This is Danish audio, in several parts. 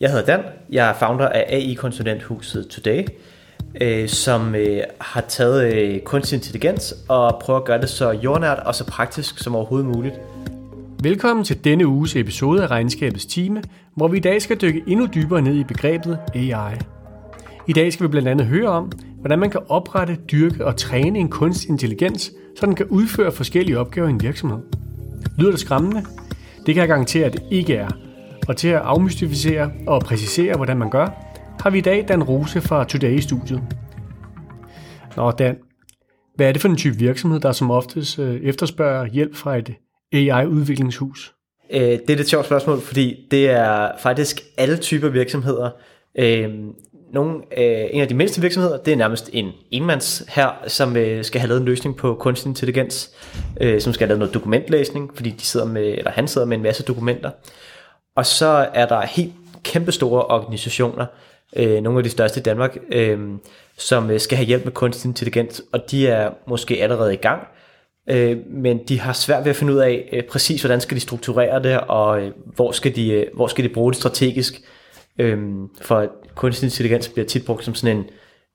Jeg hedder Dan. Jeg er founder af AI-konsulenthuset Today, øh, som øh, har taget øh, kunstig intelligens og prøver at gøre det så jordnært og så praktisk som overhovedet muligt. Velkommen til denne uges episode af Regnskabets Time, hvor vi i dag skal dykke endnu dybere ned i begrebet AI. I dag skal vi blandt andet høre om, hvordan man kan oprette, dyrke og træne en kunstig intelligens, så den kan udføre forskellige opgaver i en virksomhed. Lyder det skræmmende? Det kan jeg garantere, at det ikke er. Og til at afmystificere og præcisere, hvordan man gør, har vi i dag Dan Rose fra Today i studiet. Nå Dan, hvad er det for en type virksomhed, der som oftest øh, efterspørger hjælp fra et AI-udviklingshus? Øh, det er et sjovt spørgsmål, fordi det er faktisk alle typer virksomheder. Øh, nogle, øh, en af de mindste virksomheder, det er nærmest en enmands her, som øh, skal have lavet en løsning på kunstig intelligens, øh, som skal have lavet noget dokumentlæsning, fordi de sidder med, eller han sidder med en masse dokumenter. Og så er der helt kæmpestore organisationer, øh, nogle af de største i Danmark, øh, som øh, skal have hjælp med kunstig intelligens, og de er måske allerede i gang, øh, men de har svært ved at finde ud af øh, præcis, hvordan skal de strukturere det, og øh, hvor, skal de, øh, hvor skal de bruge det strategisk, øh, for kunstig intelligens bliver tit brugt som sådan en,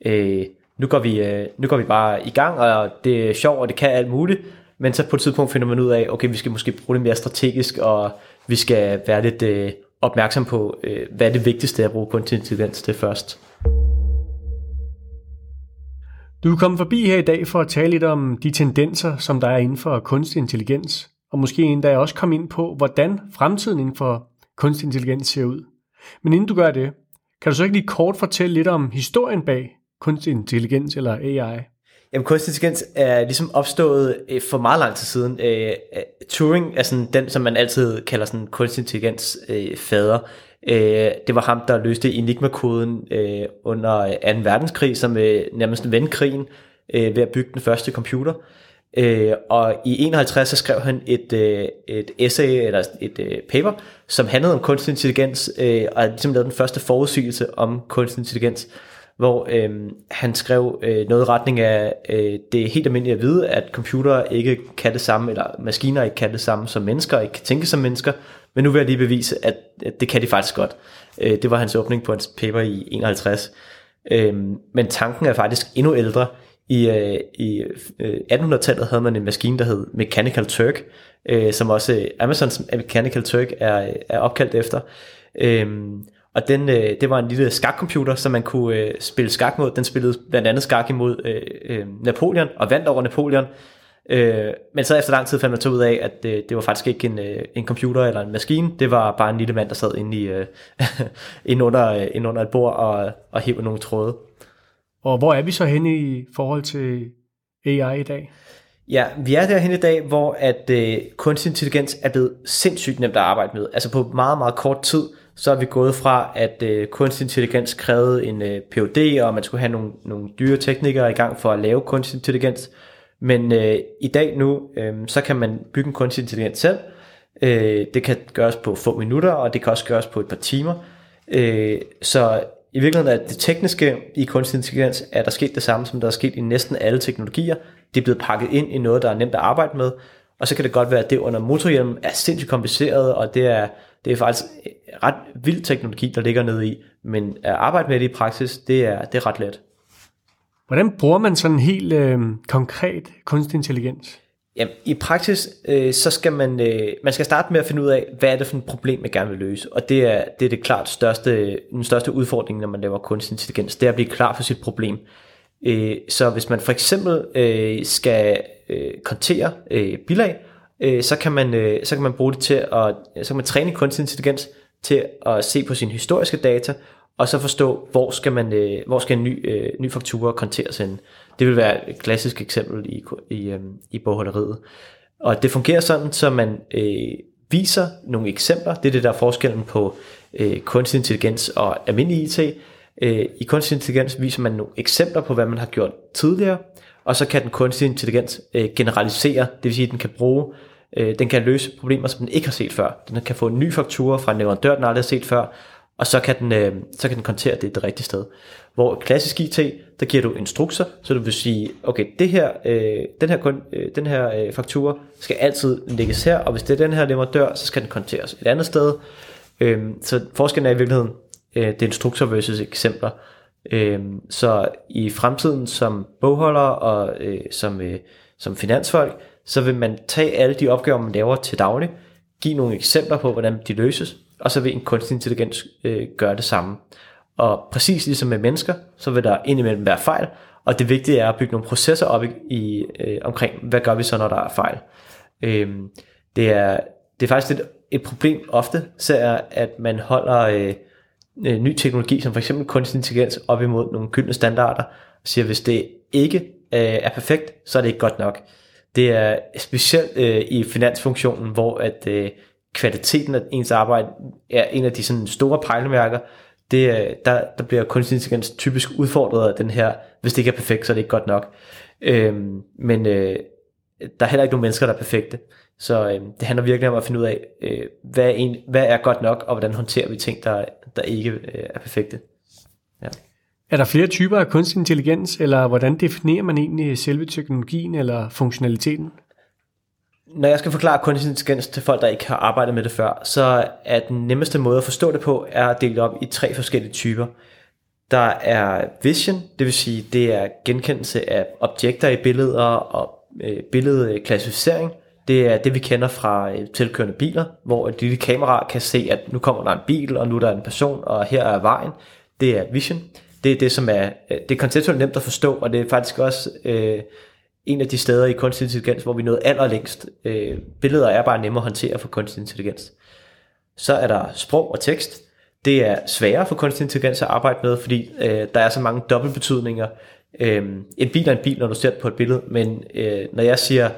øh, nu, går vi, øh, nu går vi bare i gang, og det er sjovt, og det kan alt muligt, men så på et tidspunkt finder man ud af, okay, vi skal måske bruge det mere strategisk, og vi skal være lidt øh, opmærksom på, øh, hvad er det vigtigste at bruge kunstig intelligens til først. Du er kommet forbi her i dag for at tale lidt om de tendenser, som der er inden for kunstig intelligens, og måske endda også komme ind på, hvordan fremtiden inden for kunstig intelligens ser ud. Men inden du gør det, kan du så ikke lige kort fortælle lidt om historien bag kunstig intelligens eller AI? Jamen, kunstig intelligens er ligesom opstået øh, for meget lang tid siden. Øh, øh, Turing er sådan den, som man altid kalder sådan kunstig intelligens øh, fader. Øh, det var ham, der løste Enigma-koden øh, under 2. verdenskrig, som nærmest vendte krigen ved at bygge den første computer. og i 51 så skrev han et, et essay, eller et paper, som handlede om kunstig intelligens, og ligesom lavede den første forudsigelse om kunstig intelligens hvor øh, han skrev øh, noget i retning af, øh, det er helt almindeligt at vide, at computere ikke kan det samme, eller maskiner ikke kan det samme som mennesker, ikke kan tænke som mennesker, men nu vil jeg lige bevise, at, at det kan de faktisk godt. Øh, det var hans åbning på hans paper i 51. Øh, men tanken er faktisk endnu ældre. I, øh, i øh, 1800-tallet havde man en maskine, der hed Mechanical Turk, øh, som også øh, Amazons Mechanical Turk er, er opkaldt efter. Øh, og den, øh, det var en lille skakcomputer, som man kunne øh, spille skak mod. Den spillede blandt andet skak imod øh, øh, Napoleon, og vandt over Napoleon. Øh, men så efter lang tid fandt man så ud af, at øh, det var faktisk ikke en, øh, en computer eller en maskine. Det var bare en lille mand, der sad inde, i, øh, inde, under, øh, inde under et bord og, og hævde nogle tråde. Og hvor er vi så henne i forhold til AI i dag? Ja, vi er derhen i dag, hvor at øh, kunstig intelligens er blevet sindssygt nemt at arbejde med. Altså på meget, meget kort tid, så er vi gået fra, at øh, kunstig intelligens krævede en øh, PhD, og man skulle have nogle, nogle dyre teknikere i gang for at lave kunstig intelligens. Men øh, i dag nu, øh, så kan man bygge en kunstig intelligens selv. Øh, det kan gøres på få minutter, og det kan også gøres på et par timer. Øh, så i virkeligheden er det tekniske i kunstig intelligens, er der sket det samme, som der er sket i næsten alle teknologier. Det er blevet pakket ind i noget, der er nemt at arbejde med, og så kan det godt være, at det under motorhjelmen er sindssygt kompliceret, og det er, det er faktisk ret vild teknologi, der ligger nede i, men at arbejde med det i praksis, det er, det er ret let. Hvordan bruger man sådan en helt øh, konkret kunstig intelligens? Jamen, i praksis, øh, så skal man, øh, man skal starte med at finde ud af, hvad er det for et problem, man gerne vil løse. Og det er det, er det klart største, den største udfordring, når man laver kunstig intelligens, det er at blive klar for sit problem. Øh, så hvis man for eksempel øh, skal øh, kontere øh, bilag, øh, så, kan man, øh, så kan man bruge det til at, så kan man træne kunstig intelligens til at se på sine historiske data, og så forstå, hvor skal, man, øh, hvor skal en ny, øh, ny faktura konteres hen. Det vil være et klassisk eksempel i, i, øh, i bogholderiet. Og det fungerer sådan, så man øh, viser nogle eksempler. Det er det, der er forskellen på øh, kunstig intelligens og almindelig IT. Øh, I kunstig intelligens viser man nogle eksempler på, hvad man har gjort tidligere, og så kan den kunstig intelligens øh, generalisere, det vil sige, at den kan bruge, øh, den kan løse problemer, som den ikke har set før. Den kan få en ny faktura fra en leverandør, den aldrig har set før, og så kan den, øh, så kan den kontere det det rigtige sted. Hvor klassisk IT, der giver du instrukser, så du vil sige, okay, det her, øh, den her, kun, øh, den her øh, faktura skal altid lægges her, og hvis det er den her leverandør, så skal den konteres et andet sted. Øh, så forskellen er i virkeligheden, Øh, det er instrukser versus eksempler. Øh, så i fremtiden som bogholder og øh, som, øh, som finansfolk, så vil man tage alle de opgaver, man laver til daglig, give nogle eksempler på, hvordan de løses, og så vil en kunstig intelligens øh, gøre det samme. Og præcis ligesom med mennesker, så vil der indimellem være fejl, og det vigtige er at bygge nogle processer op i, i øh, omkring, hvad gør vi så, når der er fejl. Øh, det, er, det er faktisk et, et problem ofte, så er, at man holder øh, øh, ny teknologi, som for eksempel kunstig intelligens, op imod nogle gyldne standarder, og siger, hvis det ikke øh, er perfekt, så er det ikke godt nok. Det er specielt øh, i finansfunktionen, hvor at øh, kvaliteten af ens arbejde er en af de sådan store pejlemærker. Det, øh, der, der bliver kunstig intelligens typisk udfordret af den her, hvis det ikke er perfekt, så er det ikke godt nok. Øhm, men øh, der er heller ikke nogen mennesker, der er perfekte. Så øh, det handler virkelig om at finde ud af, øh, hvad, er en, hvad er godt nok, og hvordan håndterer vi ting, der, der ikke øh, er perfekte. Ja. Er der flere typer af kunstig intelligens, eller hvordan definerer man egentlig selve teknologien eller funktionaliteten? Når jeg skal forklare kunstig intelligens til folk, der ikke har arbejdet med det før, så er den nemmeste måde at forstå det på, er at dele det op i tre forskellige typer. Der er vision, det vil sige, det er genkendelse af objekter i billeder og øh, billedklassificering. Det er det, vi kender fra øh, tilkørende biler, hvor et lille kamera kan se, at nu kommer der en bil, og nu er der en person, og her er vejen. Det er vision. Det er det, som er, øh, det er konceptuelt nemt at forstå, og det er faktisk også øh, en af de steder i kunstig intelligens, hvor vi nåede allerlængst. Øh, billeder er bare nemmere at håndtere for kunstig intelligens. Så er der sprog og tekst. Det er sværere for kunstig intelligens at arbejde med, fordi øh, der er så mange dobbeltbetydninger. Øh, en bil er en bil, når du ser det på et billede, men øh, når jeg siger,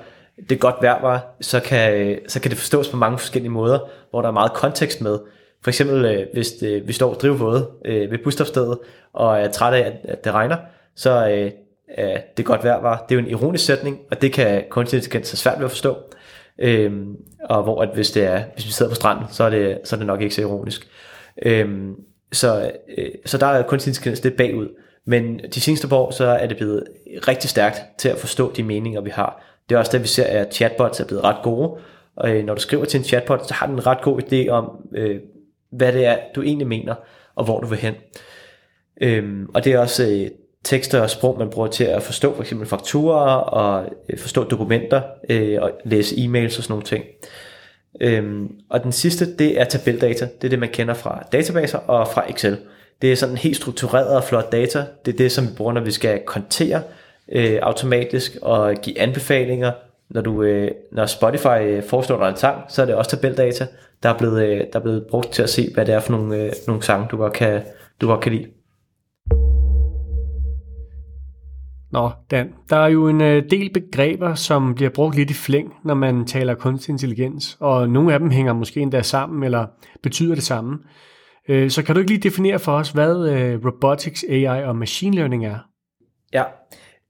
det er godt vejr var, så kan, øh, så kan det forstås på mange forskellige måder, hvor der er meget kontekst med. For eksempel, øh, hvis det, vi står og driver våde øh, ved busstofstedet og er træt af, at, at det regner, så øh, er det godt vejr var. Det er jo en ironisk sætning, og det kan kunstig intelligens have svært ved at forstå. Øhm, og hvor at hvis, det er, hvis vi sidder på stranden, så er det, så er det nok ikke så ironisk. Øhm, så, øh, så der er kunstig intelligens det bagud. Men de seneste år, så er det blevet rigtig stærkt til at forstå de meninger, vi har. Det er også det, vi ser, at chatbots er blevet ret gode. Og øh, når du skriver til en chatbot, så har den en ret god idé om, øh, hvad det er, du egentlig mener, og hvor du vil hen. Øhm, og det er også øh, tekster og sprog, man bruger til at forstå for eksempel fakturer og øh, forstå dokumenter øh, og læse e-mails og sådan nogle ting. Øhm, og den sidste, det er tabeldata. Det er det, man kender fra databaser og fra Excel. Det er sådan helt struktureret og flot data. Det er det, som vi bruger, når vi skal kontere øh, automatisk og give anbefalinger. Når, du, øh, når Spotify øh, foreslår dig en sang, så er det også tabeldata, der er blevet, øh, der er blevet brugt til at se, hvad det er for nogle, øh, nogle sange, du godt kan, du godt kan lide. Nå, Dan, der er jo en øh, del begreber, som bliver brugt lidt i flæng, når man taler kunstig intelligens, og nogle af dem hænger måske endda sammen, eller betyder det samme. Øh, så kan du ikke lige definere for os, hvad øh, robotics, AI og machine learning er? Ja,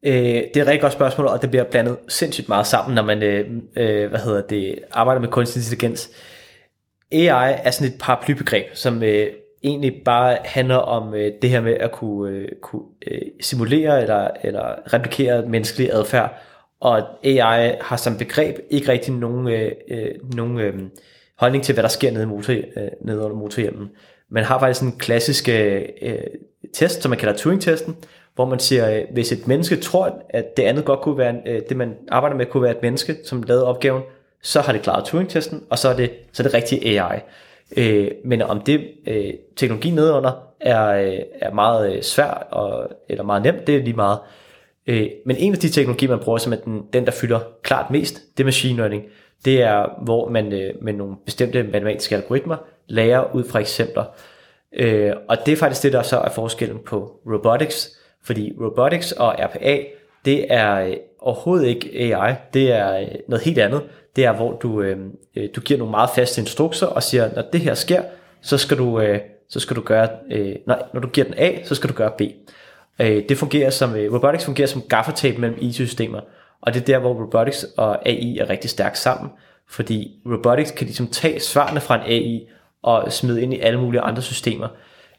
Øh, det er et rigtig godt spørgsmål, og det bliver blandet sindssygt meget sammen, når man øh, øh, hvad hedder det, arbejder med kunstig intelligens. AI er sådan et paraplybegreb, som øh, egentlig bare handler om øh, det her med at kunne, øh, kunne øh, simulere eller, eller replikere menneskelig adfærd. Og AI har som begreb ikke rigtig nogen, øh, øh, nogen øh, holdning til, hvad der sker nede, i motor, øh, nede under motorhjelmen. Man har faktisk en klassisk øh, test, som man kalder Turing-testen, hvor man siger, øh, hvis et menneske tror, at det andet godt kunne være, øh, det man arbejder med kunne være et menneske, som lavede opgaven, så har det klaret Turing-testen, og så er det, så er det rigtig AI. Øh, men om det øh, teknologi nedenunder er, øh, er meget øh, svært og, eller meget nemt, det er lige meget. Øh, men en af de teknologier, man bruger, som er den, den der fylder klart mest, det er machine learning. Det er, hvor man øh, med nogle bestemte matematiske algoritmer lærer ud fra eksempler. Øh, og det er faktisk det, der så er forskellen på robotics, fordi robotics og RPA, det er øh, overhovedet ikke AI, det er øh, noget helt andet. Det er, hvor du, øh, øh, du giver nogle meget faste instrukser og siger, når det her sker, så skal du, øh, så skal du gøre, øh, nej, når du giver den A, så skal du gøre B. Øh, det fungerer som, øh, robotics fungerer som gaffatape mellem IT-systemer, og det er der, hvor robotics og AI er rigtig stærkt sammen, fordi robotics kan ligesom tage svarene fra en AI og smide ind i alle mulige andre systemer,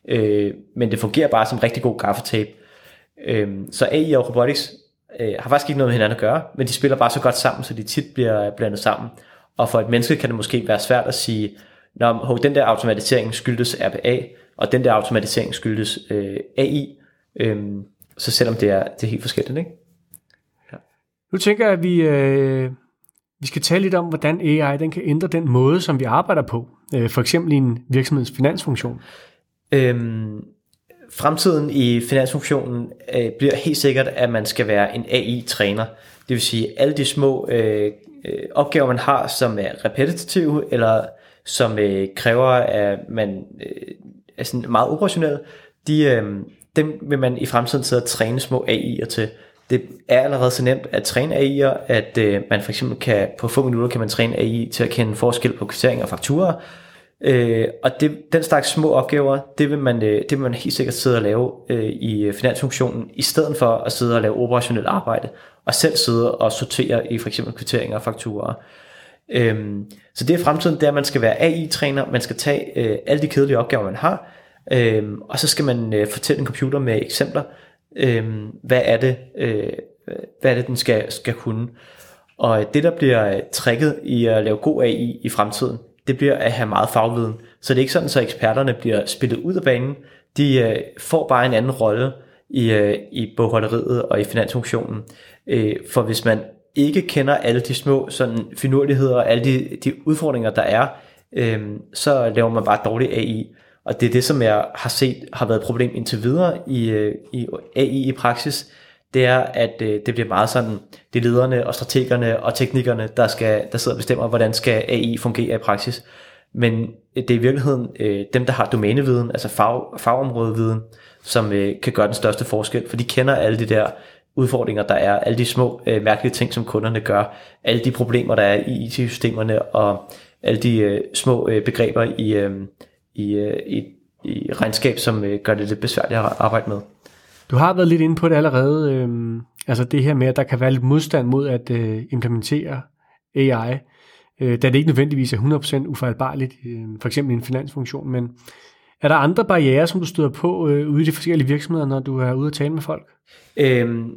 øh, men det fungerer bare som rigtig god gaffatape. Øh, så AI og robotics øh, har faktisk ikke noget med hinanden at gøre, men de spiller bare så godt sammen, så de tit bliver blandet sammen. Og for et menneske kan det måske være svært at sige, når den der automatisering skyldes RPA, og den der automatisering skyldes øh, AI, øh, så selvom det er, det er helt forskelligt. Ikke? Nu tænker jeg, at vi, øh, vi skal tale lidt om, hvordan AI den kan ændre den måde, som vi arbejder på. Øh, for eksempel i en virksomheds finansfunktion. Øhm, fremtiden i finansfunktionen øh, bliver helt sikkert, at man skal være en AI-træner. Det vil sige, alle de små øh, øh, opgaver, man har, som er repetitive, eller som øh, kræver, at man øh, er sådan meget operationel, de, øh, dem vil man i fremtiden sidde og træne små AI'er til. Det er allerede så nemt at træne AI'er, at øh, man for eksempel kan, på få minutter kan man træne AI til at kende forskel på kvittering og fakturer, Øh, og det, den slags små opgaver, det vil, man, øh, det vil man helt sikkert sidde og lave øh, i øh, finansfunktionen, i stedet for at sidde og lave operationelt arbejde, og selv sidde og sortere i for eksempel kvitteringer og fakturer. Øhm, så det er fremtiden, det er, at man skal være AI-træner, man skal tage øh, alle de kedelige opgaver, man har, øh, og så skal man øh, fortælle en computer med eksempler, øh, hvad er det, øh, hvad er det den skal, skal kunne. Og det, der bliver øh, tricket i at lave god AI i fremtiden, det bliver at have meget fagviden. Så det er ikke sådan, så eksperterne bliver spillet ud af banen. De øh, får bare en anden rolle i, øh, i bogholderiet og i finansfunktionen. Øh, for hvis man ikke kender alle de små sådan finurligheder og alle de, de udfordringer, der er, øh, så laver man bare dårlig AI. Og det er det, som jeg har set har været et problem indtil videre i, øh, i AI i praksis, det er, at øh, det bliver meget sådan, det er lederne og strategerne og teknikerne, der, skal, der sidder og bestemmer, hvordan skal AI fungere i praksis. Men øh, det er i virkeligheden øh, dem, der har domæneviden, altså fag, fagområdeviden, som øh, kan gøre den største forskel, for de kender alle de der udfordringer, der er, alle de små øh, mærkelige ting, som kunderne gør, alle de problemer, der er i IT-systemerne, og alle de øh, små øh, begreber i, øh, i, øh, i, i regnskab, som øh, gør det lidt besværligt at arbejde med. Du har været lidt inde på det allerede, øh, altså det her med, at der kan være lidt modstand mod at øh, implementere AI, øh, da det ikke nødvendigvis er 100% ufejlbarligt, øh, for eksempel i en finansfunktion, men er der andre barriere, som du støder på øh, ude i de forskellige virksomheder, når du er ude at tale med folk? Øhm,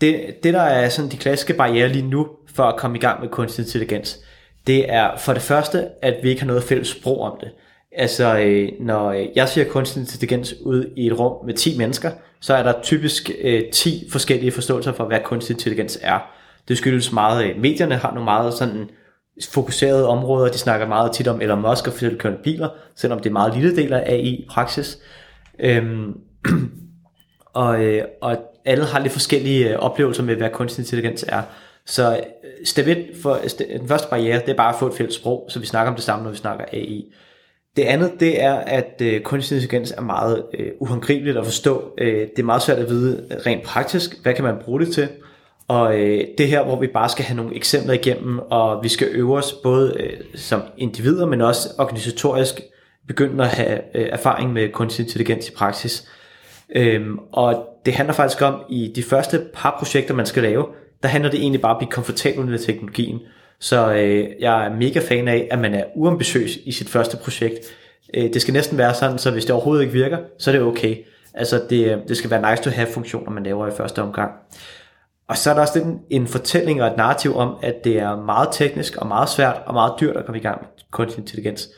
det, det, der er sådan de klassiske barriere lige nu for at komme i gang med kunstig intelligens, det er for det første, at vi ikke har noget fælles sprog om det. Altså, øh, når øh, jeg siger kunstig intelligens ud i et rum med 10 mennesker, så er der typisk øh, 10 forskellige forståelser for, hvad kunstig intelligens er. Det skyldes meget, at medierne har nogle meget sådan fokuserede områder. De snakker meget tit om Elon Musk og selvkørende biler, selvom det er meget lille del af AI i praksis. Øhm, og, øh, og alle har lidt forskellige øh, oplevelser med, hvad kunstig intelligens er. Så øh, step 1 for, den første barriere, det er bare at få et fælles sprog, så vi snakker om det samme, når vi snakker AI. Det andet, det er, at øh, kunstig intelligens er meget øh, uhåndgribeligt at forstå. Øh, det er meget svært at vide rent praktisk, hvad kan man bruge det til. Og øh, det her, hvor vi bare skal have nogle eksempler igennem, og vi skal øve os både øh, som individer, men også organisatorisk begynde at have øh, erfaring med kunstig intelligens i praksis. Øhm, og det handler faktisk om, i de første par projekter, man skal lave, der handler det egentlig bare om at blive komfortabel med teknologien. Så øh, jeg er mega fan af, at man er uambitiøs i sit første projekt. Øh, det skal næsten være sådan, så hvis det overhovedet ikke virker, så er det okay. Altså det, øh, det skal være nice to have funktioner, man laver i første omgang. Og så er der også en, en fortælling og et narrativ om, at det er meget teknisk og meget svært og meget dyrt at komme i gang med kunstig intelligens.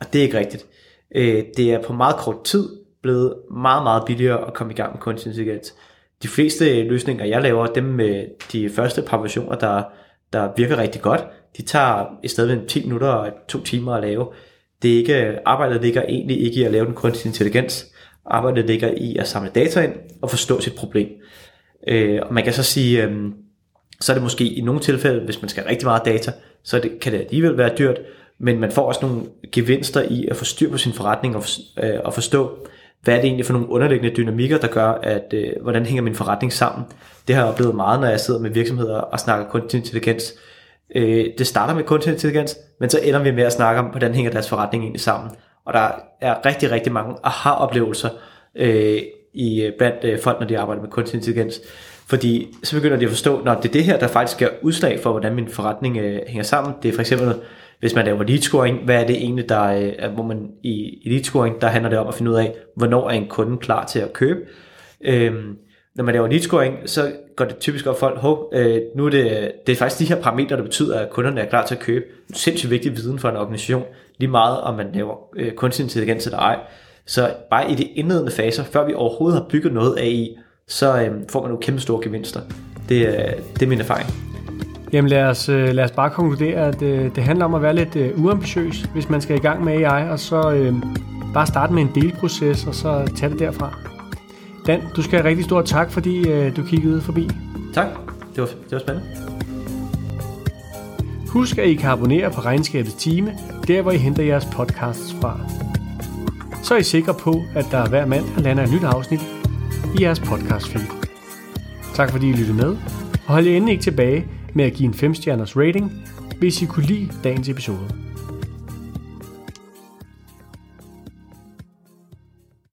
Og det er ikke rigtigt. Øh, det er på meget kort tid blevet meget, meget billigere at komme i gang med kunstig intelligens. De fleste løsninger, jeg laver, dem med de første par versioner, der der virker rigtig godt. De tager i stedet for 10 minutter og 2 timer at lave. Det er ikke, arbejdet ligger egentlig ikke i at lave den kunstig intelligens. Arbejdet ligger i at samle data ind og forstå sit problem. Øh, og man kan så sige, øh, så er det måske i nogle tilfælde, hvis man skal have rigtig meget data, så det, kan det alligevel være dyrt, men man får også nogle gevinster i at få styr på sin forretning og, øh, og forstå, hvad er det egentlig for nogle underliggende dynamikker, der gør, at øh, hvordan hænger min forretning sammen. Det har jeg oplevet meget, når jeg sidder med virksomheder og snakker kunstig intelligens. Øh, det starter med kunstig intelligens, men så ender vi med at snakke om, hvordan hænger deres forretning egentlig sammen. Og der er rigtig, rigtig mange aha-oplevelser øh, i, øh, blandt øh, folk, når de arbejder med kunstig intelligens. Fordi så begynder de at forstå, når det er det her, der faktisk er udslag for, hvordan min forretning øh, hænger sammen. Det er for eksempel hvis man laver lead scoring, hvad er det egentlig, der øh, er, hvor man i, i lead scoring, der handler det om at finde ud af, hvornår er en kunde klar til at købe. Øhm, når man laver lead scoring, så går det typisk op for folk, hov, øh, nu er det, det er faktisk de her parametre, der betyder, at kunderne er klar til at købe. Sindssygt vigtig viden for en organisation, lige meget om man laver øh, kunstig intelligens eller ej. Så bare i de indledende faser, før vi overhovedet har bygget noget AI, så øh, får man nogle kæmpe store gevinster. Det, øh, det er min erfaring. Jamen lad os, øh, lad os bare konkludere, at øh, det handler om at være lidt øh, uambitiøs, hvis man skal i gang med AI, og så øh, bare starte med en delproces, og så tage det derfra. Dan, du skal have rigtig stor tak, fordi øh, du kiggede forbi. Tak, det var, det var spændende. Husk, at I kan abonnere på Regnskabets Time, der hvor I henter jeres podcasts fra. Så er I sikre på, at der hver mandag lander et nyt afsnit i jeres podcast feed. Tak fordi I lyttede med, og hold jer endelig ikke tilbage med at give en 5-stjerners rating, hvis I kunne lide dagens episode.